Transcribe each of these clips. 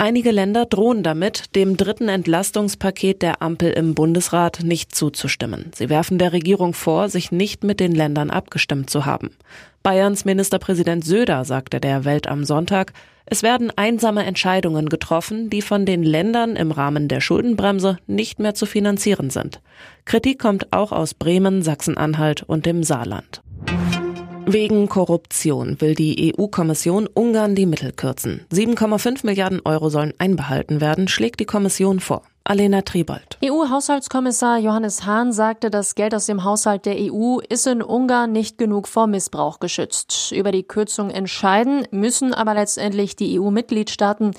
Einige Länder drohen damit, dem dritten Entlastungspaket der Ampel im Bundesrat nicht zuzustimmen. Sie werfen der Regierung vor, sich nicht mit den Ländern abgestimmt zu haben. Bayerns Ministerpräsident Söder sagte der Welt am Sonntag, es werden einsame Entscheidungen getroffen, die von den Ländern im Rahmen der Schuldenbremse nicht mehr zu finanzieren sind. Kritik kommt auch aus Bremen, Sachsen-Anhalt und dem Saarland. Wegen Korruption will die EU-Kommission Ungarn die Mittel kürzen. 7,5 Milliarden Euro sollen einbehalten werden, schlägt die Kommission vor. Alena Tribold. EU-Haushaltskommissar Johannes Hahn sagte, das Geld aus dem Haushalt der EU ist in Ungarn nicht genug vor Missbrauch geschützt. Über die Kürzung entscheiden müssen aber letztendlich die EU-Mitgliedstaaten.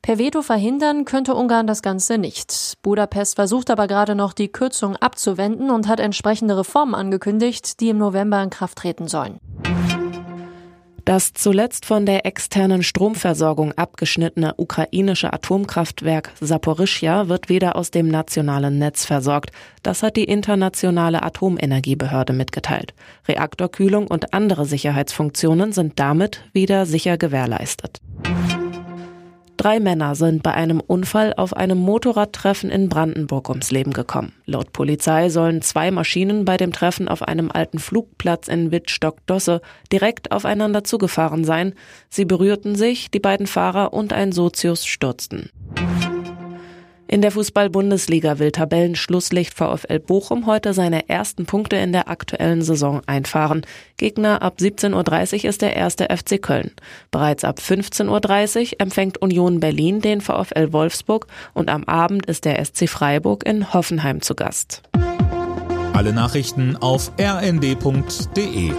Per Veto verhindern könnte Ungarn das Ganze nicht. Budapest versucht aber gerade noch, die Kürzung abzuwenden und hat entsprechende Reformen angekündigt, die im November in Kraft treten sollen. Das zuletzt von der externen Stromversorgung abgeschnittene ukrainische Atomkraftwerk Saporischja wird wieder aus dem nationalen Netz versorgt. Das hat die internationale Atomenergiebehörde mitgeteilt. Reaktorkühlung und andere Sicherheitsfunktionen sind damit wieder sicher gewährleistet. Drei Männer sind bei einem Unfall auf einem Motorradtreffen in Brandenburg ums Leben gekommen. Laut Polizei sollen zwei Maschinen bei dem Treffen auf einem alten Flugplatz in Wittstock-Dosse direkt aufeinander zugefahren sein. Sie berührten sich, die beiden Fahrer und ein Sozius stürzten. In der Fußball-Bundesliga will Tabellenschlusslicht VfL Bochum heute seine ersten Punkte in der aktuellen Saison einfahren. Gegner ab 17.30 Uhr ist der erste FC Köln. Bereits ab 15.30 Uhr empfängt Union Berlin den VfL Wolfsburg und am Abend ist der SC Freiburg in Hoffenheim zu Gast. Alle Nachrichten auf rnd.de